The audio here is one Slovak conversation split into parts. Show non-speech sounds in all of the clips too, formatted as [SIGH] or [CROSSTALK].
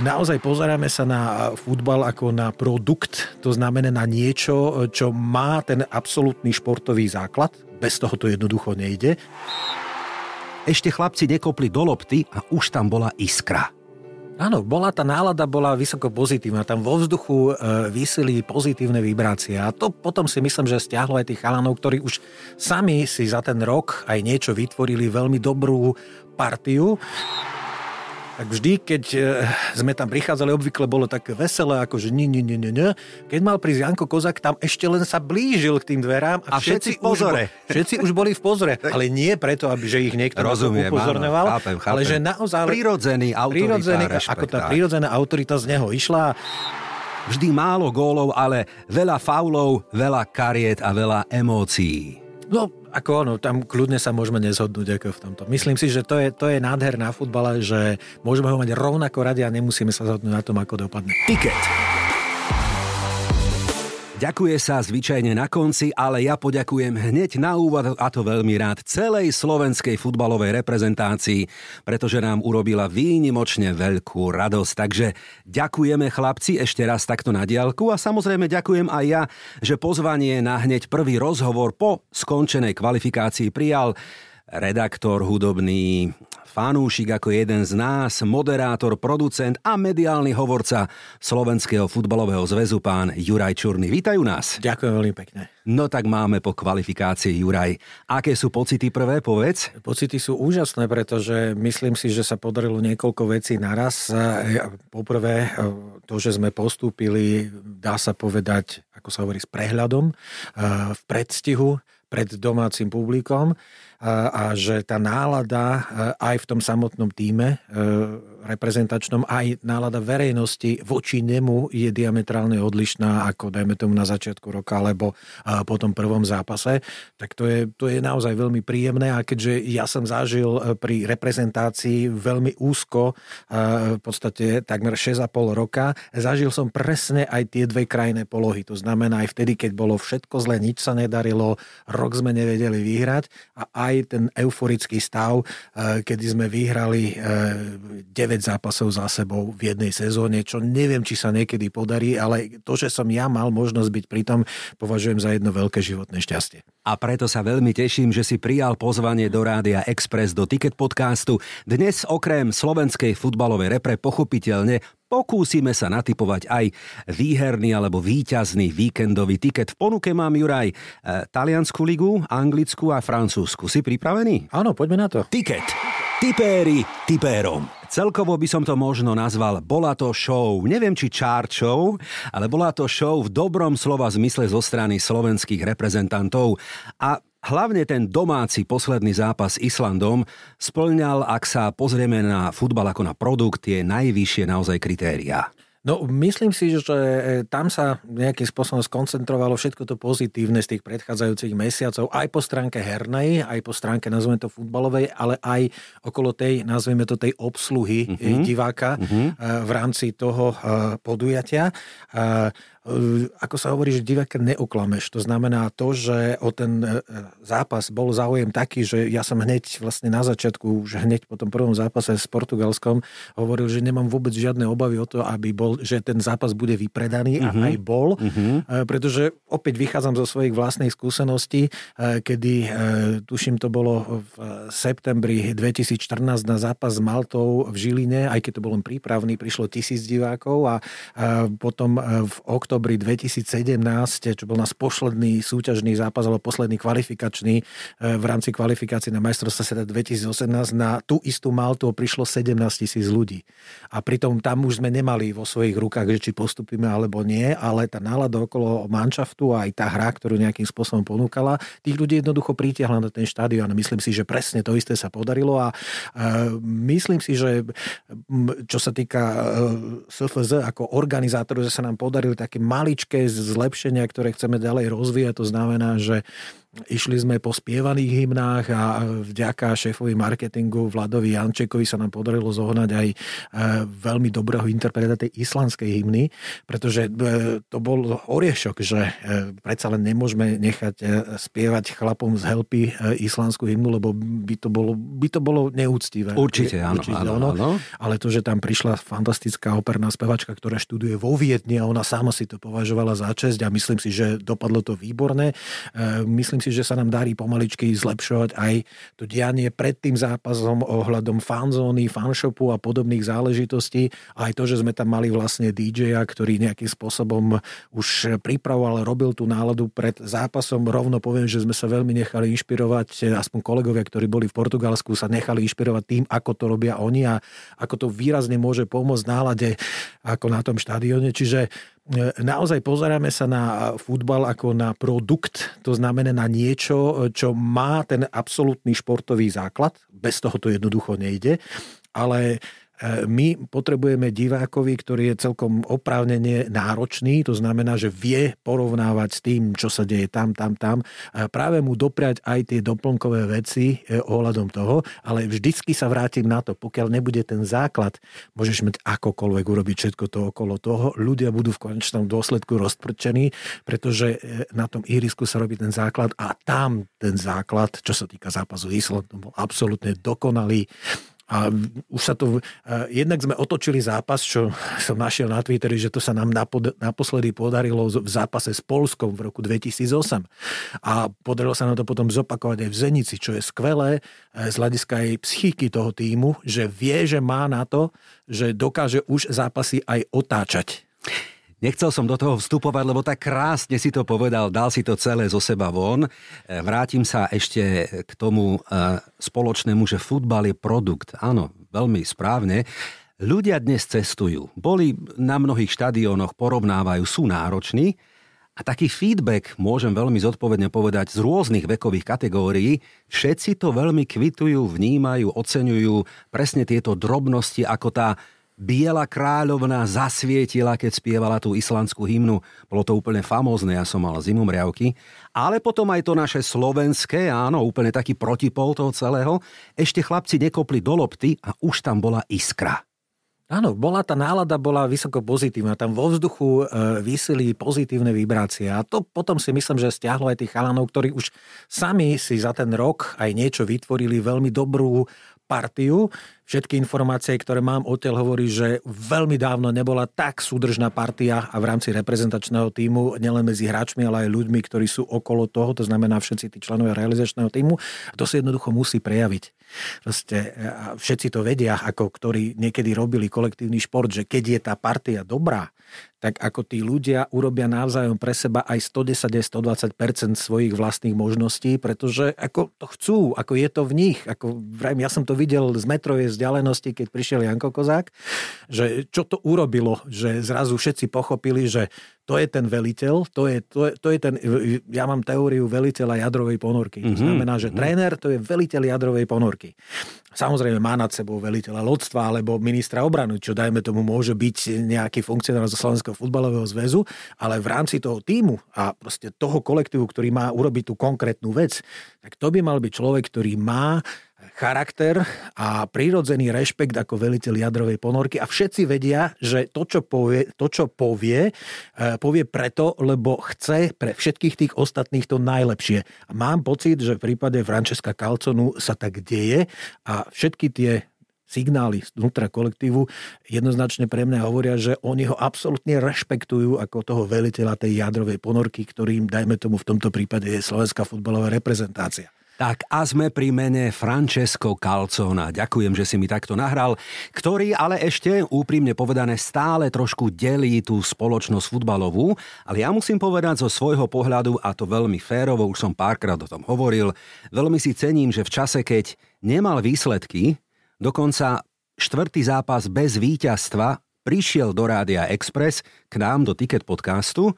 Naozaj pozeráme sa na futbal ako na produkt, to znamená na niečo, čo má ten absolútny športový základ. Bez toho to jednoducho nejde. Ešte chlapci nekopli do lopty a už tam bola iskra. Áno, bola tá nálada bola vysoko pozitívna. Tam vo vzduchu e, vysili pozitívne vibrácie. A to potom si myslím, že stiahlo aj tých chalanov, ktorí už sami si za ten rok aj niečo vytvorili, veľmi dobrú partiu tak vždy, keď e, sme tam prichádzali, obvykle bolo také veselé, ako že nie, nie, nie, nie, nie. Keď mal prísť Janko Kozak, tam ešte len sa blížil k tým dverám a, a všetci, všetci, pozore. Už, všetci už boli v pozore, [LAUGHS] ale nie preto, aby že ich niekto Rozumiem, upozorňoval, áno, chápem, chápem. ale že naozaj... Prirodzený prirodzený, ako tá prirodzená autorita z neho išla. Vždy málo gólov, ale veľa faulov, veľa kariet a veľa emócií. No, ako ono, tam kľudne sa môžeme nezhodnúť ako v tomto. Myslím si, že to je, to je nádher na futbale, že môžeme ho mať rovnako radi a nemusíme sa zhodnúť na tom, ako dopadne. Ticket. Ďakuje sa zvyčajne na konci, ale ja poďakujem hneď na úvod a to veľmi rád celej slovenskej futbalovej reprezentácii, pretože nám urobila výnimočne veľkú radosť. Takže ďakujeme chlapci ešte raz takto na diálku a samozrejme ďakujem aj ja, že pozvanie na hneď prvý rozhovor po skončenej kvalifikácii prijal redaktor hudobný fanúšik ako jeden z nás, moderátor, producent a mediálny hovorca Slovenského futbalového zväzu pán Juraj Čurny. Vítajú nás. Ďakujem veľmi pekne. No tak máme po kvalifikácii Juraj. Aké sú pocity prvé, povedz? Pocity sú úžasné, pretože myslím si, že sa podarilo niekoľko vecí naraz. Poprvé to, že sme postúpili, dá sa povedať, ako sa hovorí, s prehľadom v predstihu pred domácim publikom a že tá nálada aj v tom samotnom týme reprezentačnom, aj nálada verejnosti voči nemu je diametrálne odlišná ako dajme tomu na začiatku roka alebo po tom prvom zápase, tak to je, to je naozaj veľmi príjemné a keďže ja som zažil pri reprezentácii veľmi úzko v podstate takmer 6,5 roka, zažil som presne aj tie dve krajné polohy. To znamená aj vtedy, keď bolo všetko zle, nič sa nedarilo, rok sme nevedeli vyhrať a aj aj ten euforický stav, eh, kedy sme vyhrali 9 eh, zápasov za sebou v jednej sezóne, čo neviem, či sa niekedy podarí, ale to, že som ja mal možnosť byť pri tom, považujem za jedno veľké životné šťastie. A preto sa veľmi teším, že si prijal pozvanie do Rádia Express do Ticket podcastu. Dnes okrem slovenskej futbalovej repre pochopiteľne pokúsime sa natypovať aj výherný alebo výťazný víkendový tiket. V ponuke mám Juraj e, taliansku ligu, anglickú a francúzsku. Si pripravený? Áno, poďme na to. Tiket. Tipéri tipérom. Celkovo by som to možno nazval bola to show. Neviem, či chart show, ale bola to show v dobrom slova zmysle zo strany slovenských reprezentantov. A Hlavne ten domáci posledný zápas s Islandom splňal, ak sa pozrieme na futbal ako na produkt, tie najvyššie naozaj kritériá. No, myslím si, že e, tam sa nejakým spôsobom skoncentrovalo všetko to pozitívne z tých predchádzajúcich mesiacov, aj po stránke hernej, aj po stránke, nazveme to futbalovej, ale aj okolo tej, nazveme to tej obsluhy uh-huh. diváka uh-huh. v rámci toho podujatia. E, ako sa hovorí, že diváka neoklameš. To znamená to, že o ten e, zápas bol záujem taký, že ja som hneď vlastne na začiatku, už hneď po tom prvom zápase s Portugalskom hovoril, že nemám vôbec žiadne obavy o to, aby bol, že ten zápas bude vypredaný uh-huh. a mhm. aj bol, uh-huh. pretože opäť vychádzam zo svojich vlastných skúseností, kedy tuším to bolo v septembri 2014 na zápas s Maltou v Žiline, aj keď to bol len prípravný, prišlo tisíc divákov a potom v oktobri oktobri 2017, čo bol nás posledný súťažný zápas alebo posledný kvalifikačný e, v rámci kvalifikácie na majstrovstvo sveta 2018 na tú istú Maltu prišlo 17 tisíc ľudí. A pritom tam už sme nemali vo svojich rukách, že či postupíme alebo nie, ale tá nálada okolo manšaftu a aj tá hra, ktorú nejakým spôsobom ponúkala, tých ľudí jednoducho pritiahla na ten štádion. Myslím si, že presne to isté sa podarilo a uh, myslím si, že čo sa týka uh, SFZ ako organizátorov, že sa nám podarili také maličké zlepšenia, ktoré chceme ďalej rozvíjať. To znamená, že Išli sme po spievaných hymnách a vďaka šéfovi marketingu Vladovi Jančekovi sa nám podarilo zohnať aj e, veľmi dobrého interpreta tej islandskej hymny, pretože e, to bol oriešok, že e, predsa len nemôžeme nechať spievať chlapom z Helpy islandskú hymnu, lebo by to bolo, by to bolo neúctivé. Určite, áno, Určite, áno, áno. Ale to, že tam prišla fantastická operná spevačka, ktorá študuje vo Viedni a ona sama si to považovala za česť a myslím si, že dopadlo to výborné. Myslím myslím si, že sa nám darí pomaličky zlepšovať aj to dianie pred tým zápasom ohľadom fanzóny, fanshopu a podobných záležitostí. Aj to, že sme tam mali vlastne DJ-a, ktorý nejakým spôsobom už pripravoval, robil tú náladu pred zápasom. Rovno poviem, že sme sa veľmi nechali inšpirovať, aspoň kolegovia, ktorí boli v Portugalsku, sa nechali inšpirovať tým, ako to robia oni a ako to výrazne môže pomôcť nálade ako na tom štadióne. Čiže naozaj pozeráme sa na futbal ako na produkt, to znamená na niečo, čo má ten absolútny športový základ, bez toho to jednoducho nejde, ale E, my potrebujeme divákovi, ktorý je celkom oprávnene náročný, to znamená, že vie porovnávať s tým, čo sa deje tam, tam, tam. Práve mu dopriať aj tie doplnkové veci e, ohľadom toho, ale vždycky sa vrátim na to, pokiaľ nebude ten základ, môžeš mať akokoľvek urobiť všetko to okolo toho, ľudia budú v konečnom dôsledku rozprčení, pretože e, na tom ihrisku sa robí ten základ a tam ten základ, čo sa týka zápasu Island, bol absolútne dokonalý. A už sa to... Jednak sme otočili zápas, čo [LAUGHS] som našiel na Twitteri, že to sa nám naposledy podarilo v zápase s Polskom v roku 2008. A podarilo sa nám to potom zopakovať aj v Zenici, čo je skvelé e, z hľadiska aj psychiky toho týmu, že vie, že má na to, že dokáže už zápasy aj otáčať. Nechcel som do toho vstupovať, lebo tak krásne si to povedal, dal si to celé zo seba von. E, vrátim sa ešte k tomu e, spoločnému, že futbal je produkt. Áno, veľmi správne. Ľudia dnes cestujú, boli na mnohých štadiónoch, porovnávajú, sú nároční a taký feedback, môžem veľmi zodpovedne povedať, z rôznych vekových kategórií, všetci to veľmi kvitujú, vnímajú, oceňujú presne tieto drobnosti, ako tá Biela kráľovna zasvietila, keď spievala tú islandskú hymnu. Bolo to úplne famózne, ja som mal zimomriavky. Ale potom aj to naše slovenské, áno, úplne taký protipol toho celého. Ešte chlapci nekopli do lopty a už tam bola iskra. Áno, bola tá nálada bola vysoko pozitívna. Tam vo vzduchu e, vysili pozitívne vibrácie. A to potom si myslím, že stiahlo aj tých chalanov, ktorí už sami si za ten rok aj niečo vytvorili veľmi dobrú partiu. Všetky informácie, ktoré mám odtiaľ, hovorí, že veľmi dávno nebola tak súdržná partia a v rámci reprezentačného týmu, nielen medzi hráčmi, ale aj ľuďmi, ktorí sú okolo toho, to znamená všetci tí členovia realizačného týmu. A to sa jednoducho musí prejaviť. Proste, všetci to vedia, ako ktorí niekedy robili kolektívny šport, že keď je tá partia dobrá, tak ako tí ľudia urobia navzájom pre seba aj 110 120% svojich vlastných možností, pretože ako to chcú, ako je to v nich. Ako, ja som to videl z metrovej vzdialenosti, keď prišiel Janko Kozák, že čo to urobilo, že zrazu všetci pochopili, že to je ten veliteľ, to je, to je, to je ten, ja mám teóriu veliteľa jadrovej ponorky. Mm-hmm. To mhm, znamená, že mm-hmm. tréner to je veliteľ jadrovej ponorky. Samozrejme má nad sebou veliteľa lodstva alebo ministra obranu, čo dajme tomu môže byť nejaký funkcionár zo Slovenského futbalového zväzu, ale v rámci toho týmu a proste toho kolektívu, ktorý má urobiť tú konkrétnu vec, tak to by mal byť človek, ktorý má charakter a prírodzený rešpekt ako veliteľ jadrovej ponorky a všetci vedia, že to, čo povie, to, čo povie, e, povie preto, lebo chce pre všetkých tých ostatných to najlepšie. A mám pocit, že v prípade Francesca Calconu sa tak deje a všetky tie signály vnútra kolektívu jednoznačne pre mňa hovoria, že oni ho absolútne rešpektujú ako toho veliteľa tej jadrovej ponorky, ktorým, dajme tomu v tomto prípade, je slovenská futbalová reprezentácia. Tak a sme pri mene Francesco Calzona. Ďakujem, že si mi takto nahral, ktorý ale ešte úprimne povedané stále trošku delí tú spoločnosť futbalovú, ale ja musím povedať zo svojho pohľadu, a to veľmi férovo, už som párkrát o tom hovoril, veľmi si cením, že v čase, keď nemal výsledky, dokonca štvrtý zápas bez víťazstva, prišiel do Rádia Express k nám do Ticket podcastu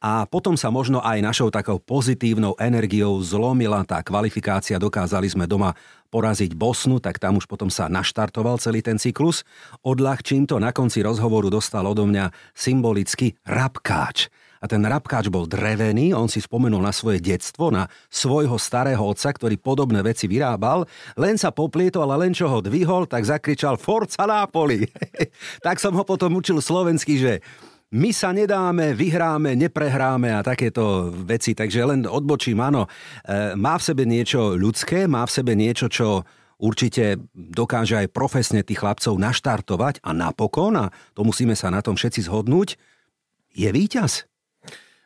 a potom sa možno aj našou takou pozitívnou energiou zlomila tá kvalifikácia. Dokázali sme doma poraziť Bosnu, tak tam už potom sa naštartoval celý ten cyklus. Odľahčím to, na konci rozhovoru dostal odo mňa symbolicky rabkáč. a ten rabkáč bol drevený, on si spomenul na svoje detstvo, na svojho starého otca, ktorý podobné veci vyrábal, len sa poplietol a len čo ho dvihol, tak zakričal Forza Napoli. [LAUGHS] tak som ho potom učil slovensky, že my sa nedáme, vyhráme, neprehráme a takéto veci. Takže len odbočím, áno, e, má v sebe niečo ľudské, má v sebe niečo, čo určite dokáže aj profesne tých chlapcov naštartovať a napokon, a to musíme sa na tom všetci zhodnúť, je víťaz.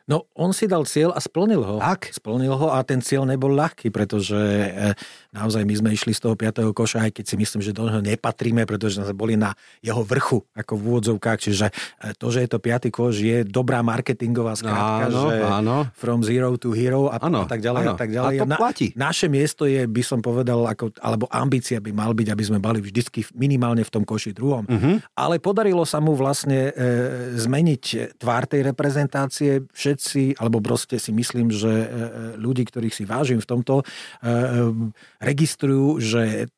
No, on si dal cieľ a splnil ho. Tak. Splnil ho a ten cieľ nebol ľahký, pretože e, naozaj my sme išli z toho 5. koša, aj keď si myslím, že do neho nepatríme, pretože sme boli na jeho vrchu, ako v úvodzovkách. Čiže e, to, že je to 5. koš, je dobrá marketingová skrátka, áno, že áno. from zero to hero a, áno, a tak ďalej áno. a tak ďalej. A to na, platí. Naše miesto je, by som povedal, ako, alebo ambícia by mal byť, aby sme boli vždycky minimálne v tom koši druhom. Uh-huh. Ale podarilo sa mu vlastne e, zmeniť tvár tej reprezentácie. Všetci, alebo proste si myslím, že e, e, ľudí, ktorých si vážim v tomto, e, registrujú, že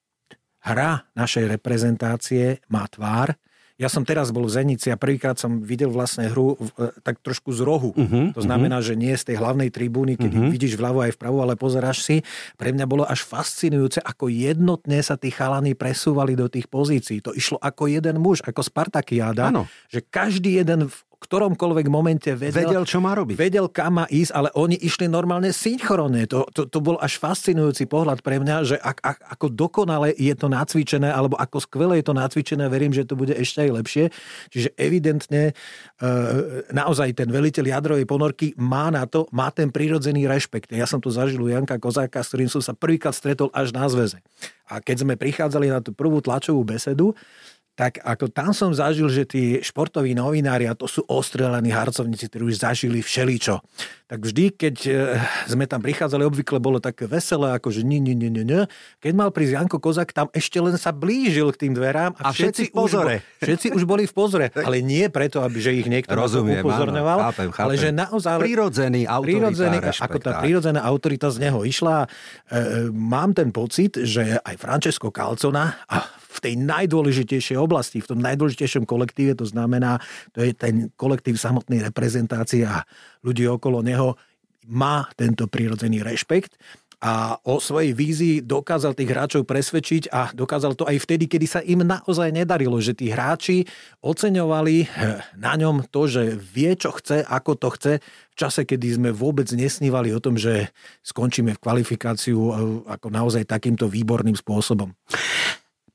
hra našej reprezentácie má tvár. Ja som teraz bol v Zenici a prvýkrát som videl vlastne hru tak trošku z rohu. Uh-huh, to znamená, uh-huh. že nie z tej hlavnej tribúny, keď uh-huh. vidíš vľavo aj vpravo, ale pozeráš si. Pre mňa bolo až fascinujúce, ako jednotne sa tí chalani presúvali do tých pozícií. To išlo ako jeden muž, ako Spartakiáda. Ano. Že každý jeden v ktoromkoľvek momente vedel, vedel, čo má robiť. Vedel, kam má ísť, ale oni išli normálne synchronne. To, to, to bol až fascinujúci pohľad pre mňa, že ak, ak, ako dokonale je to nacvičené, alebo ako skvelé je to nacvičené, verím, že to bude ešte aj lepšie. Čiže evidentne e, naozaj ten veliteľ jadrovej ponorky má na to, má ten prirodzený rešpekt. Ja som tu zažil u Janka Kozáka, s ktorým som sa prvýkrát stretol až na zväze. A keď sme prichádzali na tú prvú tlačovú besedu, tak ako tam som zažil, že tí športoví novinári, a to sú ostrelení harcovníci, ktorí už zažili všeličo. Tak vždy, keď e, sme tam prichádzali, obvykle bolo také veselé, ako že nie, nie, nie, nie, nie. Keď mal prísť Janko Kozak, tam ešte len sa blížil k tým dverám a, a všetci, všetci, v pozore. Už, všetci už boli v pozore, [LAUGHS] ale nie preto, aby že ich niekto Rozumiem, upozorňoval, áno, chápem, chápem. ale že naozaj... Prirodzený prirodzený, rešpekt, ako tá prirodzená autorita z neho išla. E, mám ten pocit, že aj Francesco Calcona a v tej najdôležitejšej oblasti, v tom najdôležitejšom kolektíve, to znamená, to je ten kolektív samotnej reprezentácie a ľudí okolo neho, má tento prírodzený rešpekt a o svojej vízii dokázal tých hráčov presvedčiť a dokázal to aj vtedy, kedy sa im naozaj nedarilo, že tí hráči oceňovali eh, na ňom to, že vie, čo chce, ako to chce, v čase, kedy sme vôbec nesnívali o tom, že skončíme v kvalifikáciu eh, ako naozaj takýmto výborným spôsobom.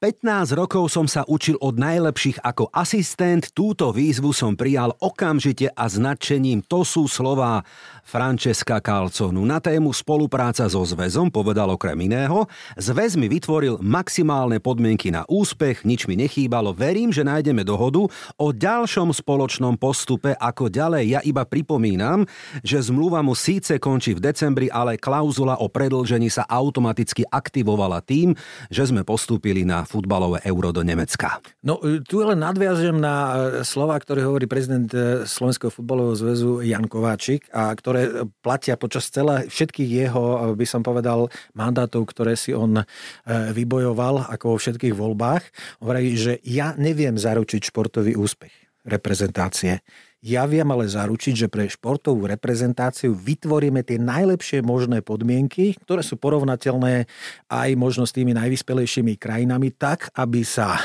15 rokov som sa učil od najlepších ako asistent, túto výzvu som prijal okamžite a značením. To sú slová Francesca Calconu. Na tému spolupráca so zväzom povedal okrem iného, zväz mi vytvoril maximálne podmienky na úspech, nič mi nechýbalo, verím, že nájdeme dohodu o ďalšom spoločnom postupe, ako ďalej. Ja iba pripomínam, že zmluva mu síce končí v decembri, ale klauzula o predlžení sa automaticky aktivovala tým, že sme postúpili na futbalové euro do Nemecka. No tu len nadviažem na e, slova, ktoré hovorí prezident e, Slovenského futbalového zväzu Jan Kováčik a ktoré platia počas celé všetkých jeho, e, by som povedal, mandátov, ktoré si on vybojoval ako vo všetkých voľbách. Hovorí, že ja neviem zaručiť športový úspech reprezentácie. Ja viem ale zaručiť, že pre športovú reprezentáciu vytvoríme tie najlepšie možné podmienky, ktoré sú porovnateľné aj možno s tými najvyspelejšími krajinami, tak, aby sa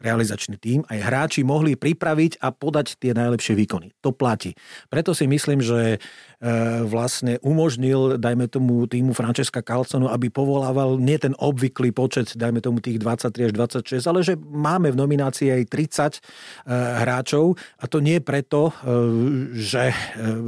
realizačný tím, aj hráči mohli pripraviť a podať tie najlepšie výkony. To platí. Preto si myslím, že vlastne umožnil, dajme tomu týmu Francesca Calconu, aby povolával nie ten obvyklý počet, dajme tomu tých 23 až 26, ale že máme v nominácii aj 30 e, hráčov. A to nie preto, e, že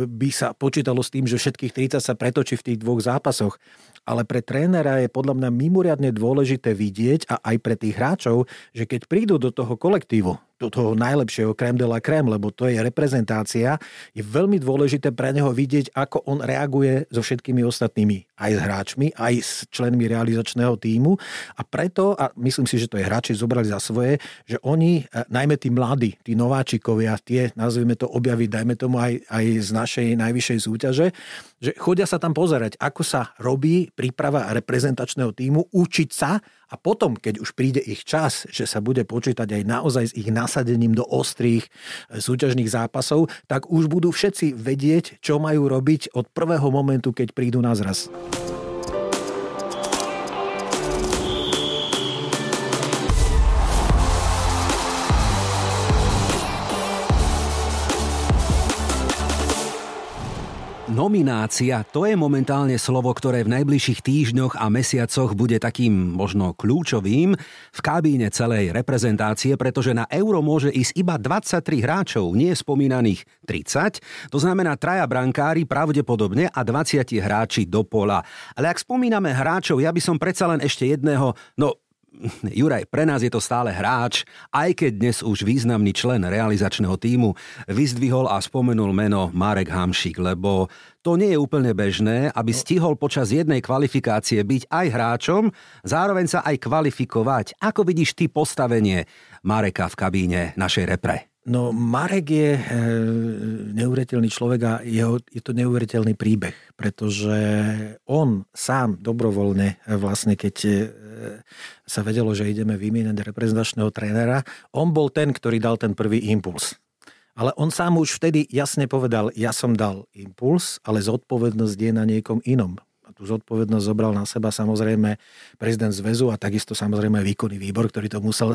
by sa počítalo s tým, že všetkých 30 sa pretočí v tých dvoch zápasoch, ale pre trénera je podľa mňa mimoriadne dôležité vidieť a aj pre tých hráčov, že keď prídu do toho kolektívu, toho najlepšieho krém de la krém, lebo to je reprezentácia, je veľmi dôležité pre neho vidieť, ako on reaguje so všetkými ostatnými, aj s hráčmi, aj s členmi realizačného týmu. A preto, a myslím si, že to je hráči zobrali za svoje, že oni, e, najmä tí mladí, tí nováčikovia, tie, nazvime to, objaviť, dajme tomu aj, aj z našej najvyššej súťaže, že chodia sa tam pozerať, ako sa robí príprava reprezentačného týmu, učiť sa a potom, keď už príde ich čas, že sa bude počítať aj naozaj s ich nasadením do ostrých súťažných zápasov, tak už budú všetci vedieť, čo majú robiť od prvého momentu, keď prídu na zraz. Nominácia, to je momentálne slovo, ktoré v najbližších týždňoch a mesiacoch bude takým možno kľúčovým v kabíne celej reprezentácie, pretože na euro môže ísť iba 23 hráčov, nie spomínaných 30, to znamená traja brankári pravdepodobne a 20 hráči do pola. Ale ak spomíname hráčov, ja by som predsa len ešte jedného, no [LAUGHS] Juraj, pre nás je to stále hráč, aj keď dnes už významný člen realizačného týmu vyzdvihol a spomenul meno Marek Hamšik, lebo to nie je úplne bežné, aby stihol počas jednej kvalifikácie byť aj hráčom, zároveň sa aj kvalifikovať. Ako vidíš ty postavenie Mareka v kabíne našej repre? No Marek je e, neuveriteľný človek a jeho, je to neuveriteľný príbeh, pretože on sám dobrovoľne e, vlastne keď e, sa vedelo, že ideme vymieňať reprezentačného trénera, on bol ten, ktorý dal ten prvý impuls. Ale on sám už vtedy jasne povedal, ja som dal impuls, ale zodpovednosť je na niekom inom. A tú zodpovednosť zobral na seba samozrejme prezident zväzu a takisto samozrejme výkonný výbor, ktorý to musel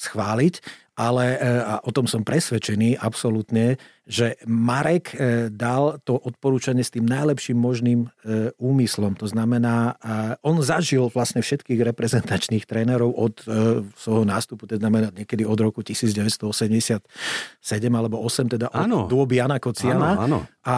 schváliť ale e, a o tom som presvedčený absolútne, že Marek e, dal to odporúčanie s tým najlepším možným e, úmyslom. To znamená, on zažil vlastne všetkých reprezentačných trénerov od svojho nástupu, teda znamená niekedy od roku 1987 alebo 8, teda od dôby Jana Kociana. Áno, áno. A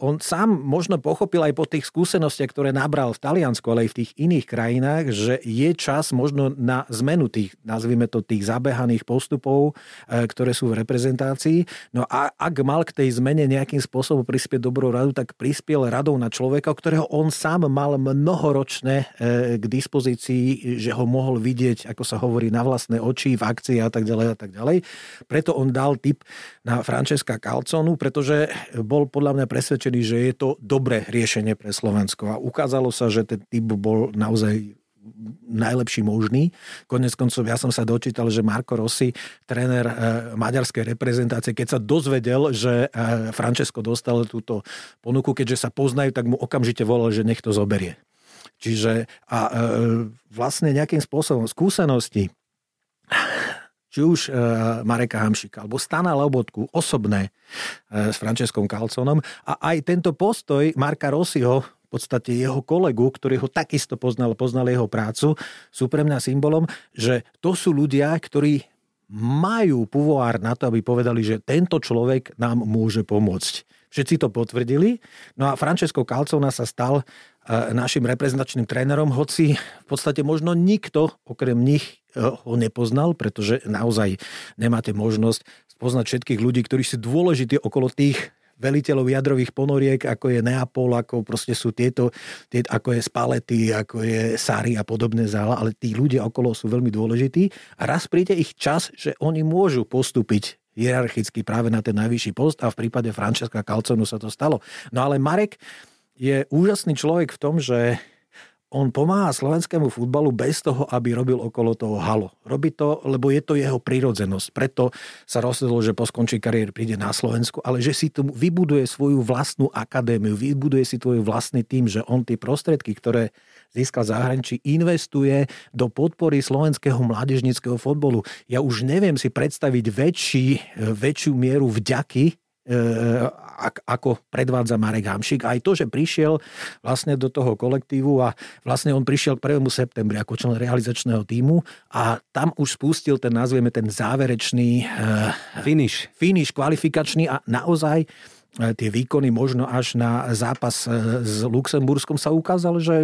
on sám možno pochopil aj po tých skúsenostiach, ktoré nabral v Taliansku, ale aj v tých iných krajinách, že je čas možno na zmenu tých, nazvime to, tých zabehaných postupov, e, ktoré sú v reprezentácii. No a ak mal k tej zmene nejakým spôsobom prispieť dobrou radu, tak prispiel radou na človeka, ktorého on sám mal mnohoročné e, k dispozícii, že ho mohol vidieť, ako sa hovorí, na vlastné oči, v akcii a tak ďalej a tak ďalej. Preto on dal tip na Francesca Calconu, pretože bol podľa mňa presvedčený, že je to dobré riešenie pre Slovensko. A ukázalo sa, že ten typ bol naozaj najlepší možný. Konec koncov ja som sa dočítal, že Marko Rossi, tréner e, maďarskej reprezentácie, keď sa dozvedel, že e, Francesco dostal túto ponuku, keďže sa poznajú, tak mu okamžite volal, že nech to zoberie. Čiže a e, vlastne nejakým spôsobom skúsenosti či už e, Mareka Hamšika, alebo Stana Lobotku, osobné e, s Franceskom Kalconom a aj tento postoj Marka Rossiho, v podstate jeho kolegu, ktorý ho takisto poznal, poznal jeho prácu, sú pre mňa symbolom, že to sú ľudia, ktorí majú puvoár na to, aby povedali, že tento človek nám môže pomôcť. Všetci to potvrdili. No a Francesco Calcona sa stal e, našim reprezentačným trénerom, hoci v podstate možno nikto okrem nich e, ho nepoznal, pretože naozaj nemáte možnosť spoznať všetkých ľudí, ktorí sú dôležití okolo tých veliteľov jadrových ponoriek, ako je Neapol, ako proste sú tieto, tie, ako je Spalety, ako je Sari a podobné zála, ale tí ľudia okolo sú veľmi dôležití a raz príde ich čas, že oni môžu postúpiť hierarchicky práve na ten najvyšší post a v prípade Francesca Calconu sa to stalo. No ale Marek je úžasný človek v tom, že on pomáha slovenskému futbalu bez toho, aby robil okolo toho halo. Robí to, lebo je to jeho prírodzenosť. Preto sa rozhodol, že po skončí kariéry príde na Slovensku, ale že si tu vybuduje svoju vlastnú akadémiu, vybuduje si tvoj vlastný tým, že on tie prostriedky, ktoré získal zahraničí, investuje do podpory slovenského mládežnického fotbalu. Ja už neviem si predstaviť väčší, väčšiu mieru vďaky ako predvádza Marek Hamšik. Aj to, že prišiel vlastne do toho kolektívu a vlastne on prišiel k 1. septembri ako člen realizačného týmu a tam už spustil ten, nazvieme ten záverečný e, finish. finish kvalifikačný a naozaj e, tie výkony možno až na zápas s Luxemburskom sa ukázal, že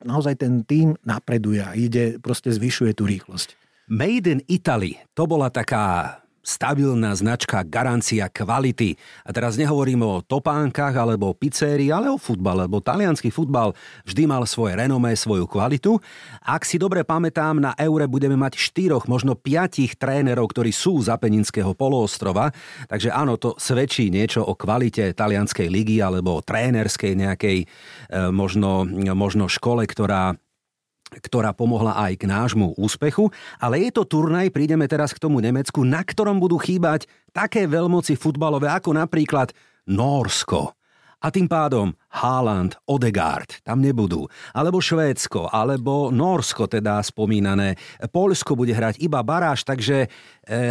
naozaj ten tým napreduje a ide, proste zvyšuje tú rýchlosť. Made in Italy, to bola taká stabilná značka, garancia kvality. A teraz nehovorím o topánkach alebo o pizzerii, ale o futbale, lebo talianský futbal vždy mal svoje renomé, svoju kvalitu. Ak si dobre pamätám, na Eure budeme mať štyroch, možno piatich trénerov, ktorí sú z Apeninského poloostrova, takže áno, to svedčí niečo o kvalite talianskej ligy alebo o trénerskej nejakej e, možno, možno škole, ktorá ktorá pomohla aj k nášmu úspechu, ale je to turnaj, prídeme teraz k tomu Nemecku, na ktorom budú chýbať také veľmoci futbalové ako napríklad Norsko. A tým pádom Haaland, Odegaard tam nebudú. Alebo Švédsko, alebo Norsko teda spomínané. Polsko bude hrať iba baráž, takže e,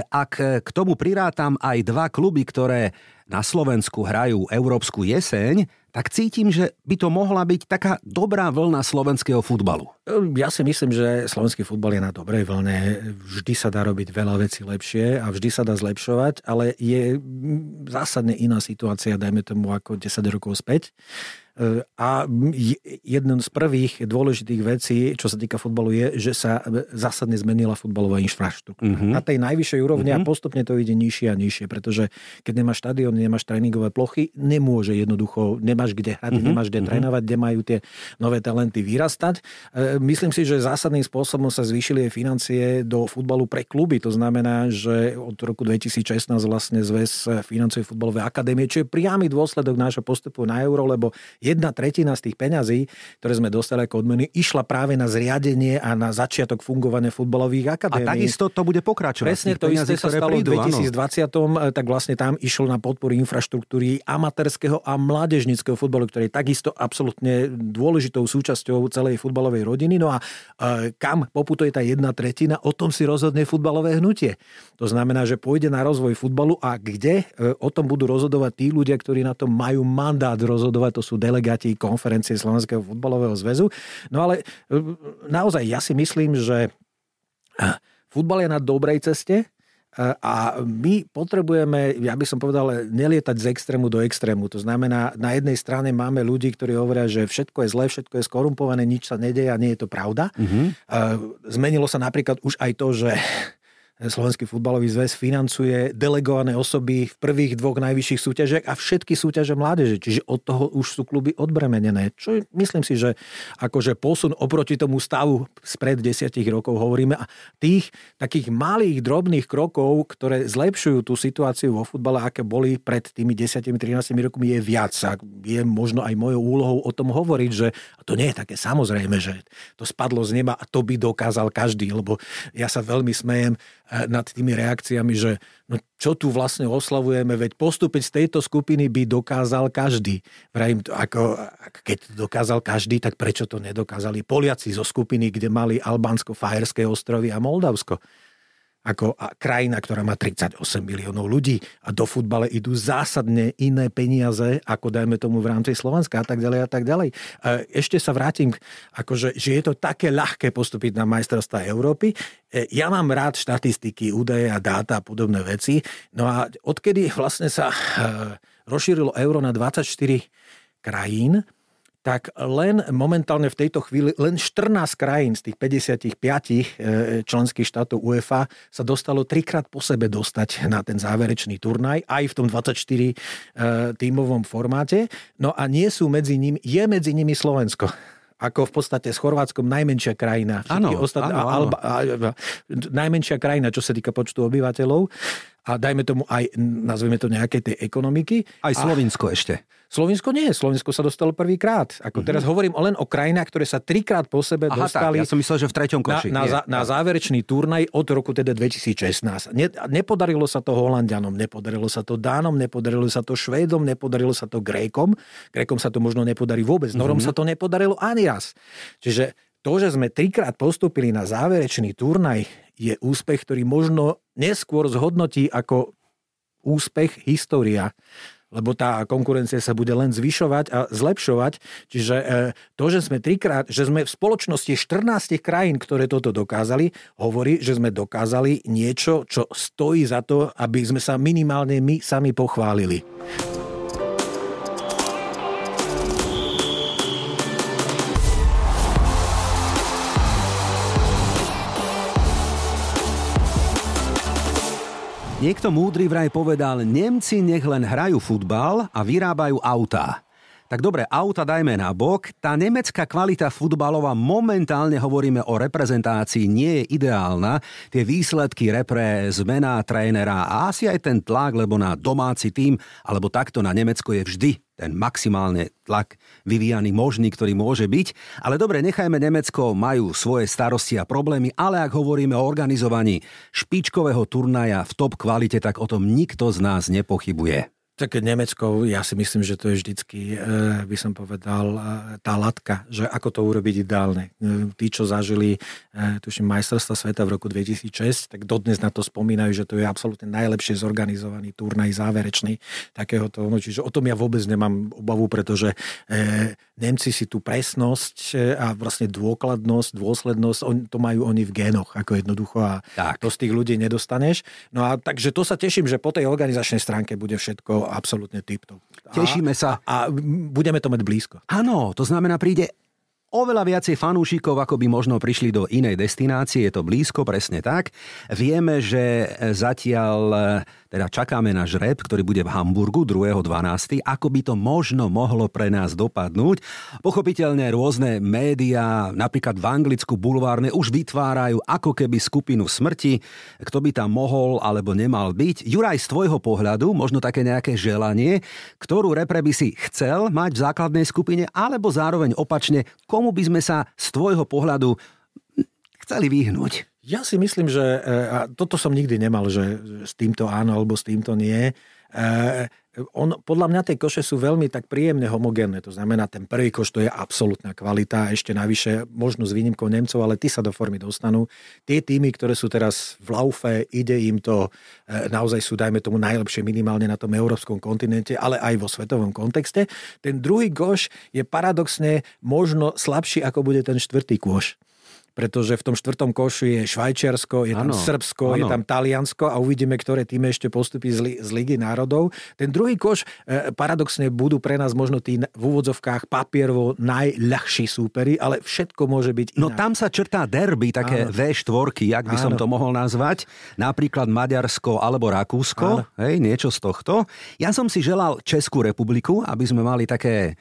ak k tomu prirátam aj dva kluby, ktoré na Slovensku hrajú Európsku jeseň, tak cítim, že by to mohla byť taká dobrá vlna slovenského futbalu. Ja si myslím, že slovenský futbal je na dobrej vlne. Vždy sa dá robiť veľa vecí lepšie a vždy sa dá zlepšovať, ale je zásadne iná situácia, dajme tomu ako 10 rokov späť. A jeden z prvých dôležitých vecí, čo sa týka futbalu, je, že sa zásadne zmenila futbalová infraštruktúra. Uh-huh. Na tej najvyššej úrovni uh-huh. a mhm. postupne to ide nižšie a nižšie, pretože keď nemáš štadión, nemáš tréningové plochy, nemôže jednoducho, nemáš kde hrať, uh-huh. nemáš kde uh-huh. trénovať, kde majú tie nové talenty vyrastať. E, myslím si, že zásadným spôsobom sa zvýšili aj financie do futbalu pre kluby. To znamená, že od roku 2016 vlastne zväz financuje futbalové akadémie, čo je priamy dôsledok nášho postupu na euro, lebo jedna tretina z tých peňazí, ktoré sme dostali ako odmeny, išla práve na zriadenie a na začiatok fungovania futbalových akadémií. A takisto to bude pokračovať. Presne to isté sa stalo prídu, v 2020, áno. tak vlastne tam išlo na podporu infraštruktúry amatérskeho a mládežnického futbalu, ktorý je takisto absolútne dôležitou súčasťou celej futbalovej rodiny. No a e, kam poputuje tá jedna tretina, o tom si rozhodne futbalové hnutie. To znamená, že pôjde na rozvoj futbalu a kde e, o tom budú rozhodovať tí ľudia, ktorí na tom majú mandát rozhodovať, to sú dele delegáti konferencie Slovenského futbalového zväzu. No ale e, naozaj ja si myslím, že e, futbal je na dobrej ceste, e, a my potrebujeme, ja by som povedal, nelietať z extrému do extrému. To znamená, na jednej strane máme ľudí, ktorí hovoria, že všetko je zlé, všetko je skorumpované, nič sa nedeje a nie je to pravda. Mm-hmm. Zmenilo sa napríklad už aj to, že Slovenský futbalový zväz financuje delegované osoby v prvých dvoch najvyšších súťažiach a všetky súťaže mládeže. Čiže od toho už sú kluby odbremenené. Čo myslím si, že akože posun oproti tomu stavu spred desiatich rokov hovoríme a tých takých malých, drobných krokov, ktoré zlepšujú tú situáciu vo futbale, aké boli pred tými 10-13 rokmi, je viac. A je možno aj mojou úlohou o tom hovoriť, že to nie je také samozrejme, že to spadlo z neba a to by dokázal každý, lebo ja sa veľmi smejem nad tými reakciami, že no čo tu vlastne oslavujeme, veď postúpiť z tejto skupiny by dokázal každý. Vrajím, ako, keď to dokázal každý, tak prečo to nedokázali Poliaci zo skupiny, kde mali Albánsko, Fajerské ostrovy a Moldavsko ako krajina, ktorá má 38 miliónov ľudí a do futbale idú zásadne iné peniaze, ako dajme tomu v rámci Slovenska a tak ďalej a tak ďalej. Ešte sa vrátim, akože, že je to také ľahké postúpiť na majstrovstvá Európy. E, ja mám rád štatistiky, údaje a dáta a podobné veci. No a odkedy vlastne sa e, rozšírilo euro na 24 krajín, tak len momentálne v tejto chvíli len 14 krajín z tých 55 e, členských štátov UEFA sa dostalo trikrát po sebe dostať na ten záverečný turnaj, aj v tom 24 e, tímovom formáte. No a nie sú medzi nimi, je medzi nimi Slovensko ako v podstate s Chorvátskom najmenšia krajina. Áno, ostat... áno, áno. Alba... najmenšia krajina, čo sa týka počtu obyvateľov a dajme tomu aj, nazveme to nejakej tej ekonomiky. Aj Slovinsko a... ešte. Slovinsko nie, Slovinsko sa dostalo prvýkrát. Ako mm-hmm. teraz hovorím len o krajinách, ktoré sa trikrát po sebe Aha, dostali. Tak, ja som myslel, že v treťom koši. Na, na, na záverečný turnaj od roku teda 2016. Ne, nepodarilo sa to Holandianom, nepodarilo sa to Dánom, nepodarilo sa to Švédom, nepodarilo sa to Grékom. Grékom sa to možno nepodarí vôbec. Norom mm-hmm. sa to nepodarilo ani raz. Čiže to, že sme trikrát postupili na záverečný turnaj, je úspech, ktorý možno neskôr zhodnotí ako úspech história lebo tá konkurencia sa bude len zvyšovať a zlepšovať. Čiže e, to, že sme trikrát, že sme v spoločnosti 14 krajín, ktoré toto dokázali, hovorí, že sme dokázali niečo, čo stojí za to, aby sme sa minimálne my sami pochválili. Niekto múdry vraj povedal, Nemci nech len hrajú futbal a vyrábajú autá. Tak dobre, auta dajme na bok. Tá nemecká kvalita futbalová momentálne hovoríme o reprezentácii nie je ideálna. Tie výsledky repre, zmena trénera a asi aj ten tlak, lebo na domáci tým alebo takto na Nemecko je vždy ten maximálne tlak vyvíjaný možný, ktorý môže byť. Ale dobre, nechajme Nemecko, majú svoje starosti a problémy, ale ak hovoríme o organizovaní špičkového turnaja v top kvalite, tak o tom nikto z nás nepochybuje. Tak Nemecko, ja si myslím, že to je vždycky, eh, by som povedal, eh, tá latka, že ako to urobiť ideálne. Eh, tí, čo zažili, tuším, majstrovstva sveta v roku 2006, tak dodnes na to spomínajú, že to je absolútne najlepšie zorganizovaný turnaj záverečný takéhoto. No, čiže o tom ja vôbec nemám obavu, pretože Nemci si tú presnosť a vlastne dôkladnosť, dôslednosť, to majú oni v génoch, ako jednoducho a tak. to z tých ľudí nedostaneš. No a takže to sa teším, že po tej organizačnej stránke bude všetko absolútne tip-top. Tešíme sa. A, a budeme to mať blízko. Áno, to znamená, príde oveľa viacej fanúšikov, ako by možno prišli do inej destinácie. Je to blízko, presne tak. Vieme, že zatiaľ teda čakáme na žreb, ktorý bude v Hamburgu 2.12. Ako by to možno mohlo pre nás dopadnúť. Pochopiteľne rôzne médiá, napríklad v Anglicku bulvárne, už vytvárajú ako keby skupinu smrti, kto by tam mohol alebo nemal byť. Juraj, z tvojho pohľadu, možno také nejaké želanie, ktorú repre by si chcel mať v základnej skupine, alebo zároveň opačne, komu by sme sa z tvojho pohľadu chceli vyhnúť? Ja si myslím, že e, a toto som nikdy nemal, že s týmto áno alebo s týmto nie. E, on, podľa mňa tie koše sú veľmi tak príjemne homogénne. To znamená, ten prvý koš to je absolútna kvalita, ešte navyše možno s výnimkou Nemcov, ale tí sa do formy dostanú. Tie týmy, ktoré sú teraz v laufe, ide im to, e, naozaj sú, dajme tomu, najlepšie minimálne na tom európskom kontinente, ale aj vo svetovom kontexte. Ten druhý koš je paradoxne možno slabší, ako bude ten štvrtý koš pretože v tom štvrtom koši je Švajčiarsko, je tam ano, Srbsko, ano. je tam Taliansko a uvidíme, ktoré týmy ešte postupí z, z Ligy národov. Ten druhý koš e, paradoxne budú pre nás možno tí v úvodzovkách papierovo najľahší súperi, ale všetko môže byť no inak. No tam sa črtá derby, také ano. V4, jak by ano. som to mohol nazvať. Napríklad Maďarsko alebo Rakúsko, hej, niečo z tohto. Ja som si želal Českú republiku, aby sme mali také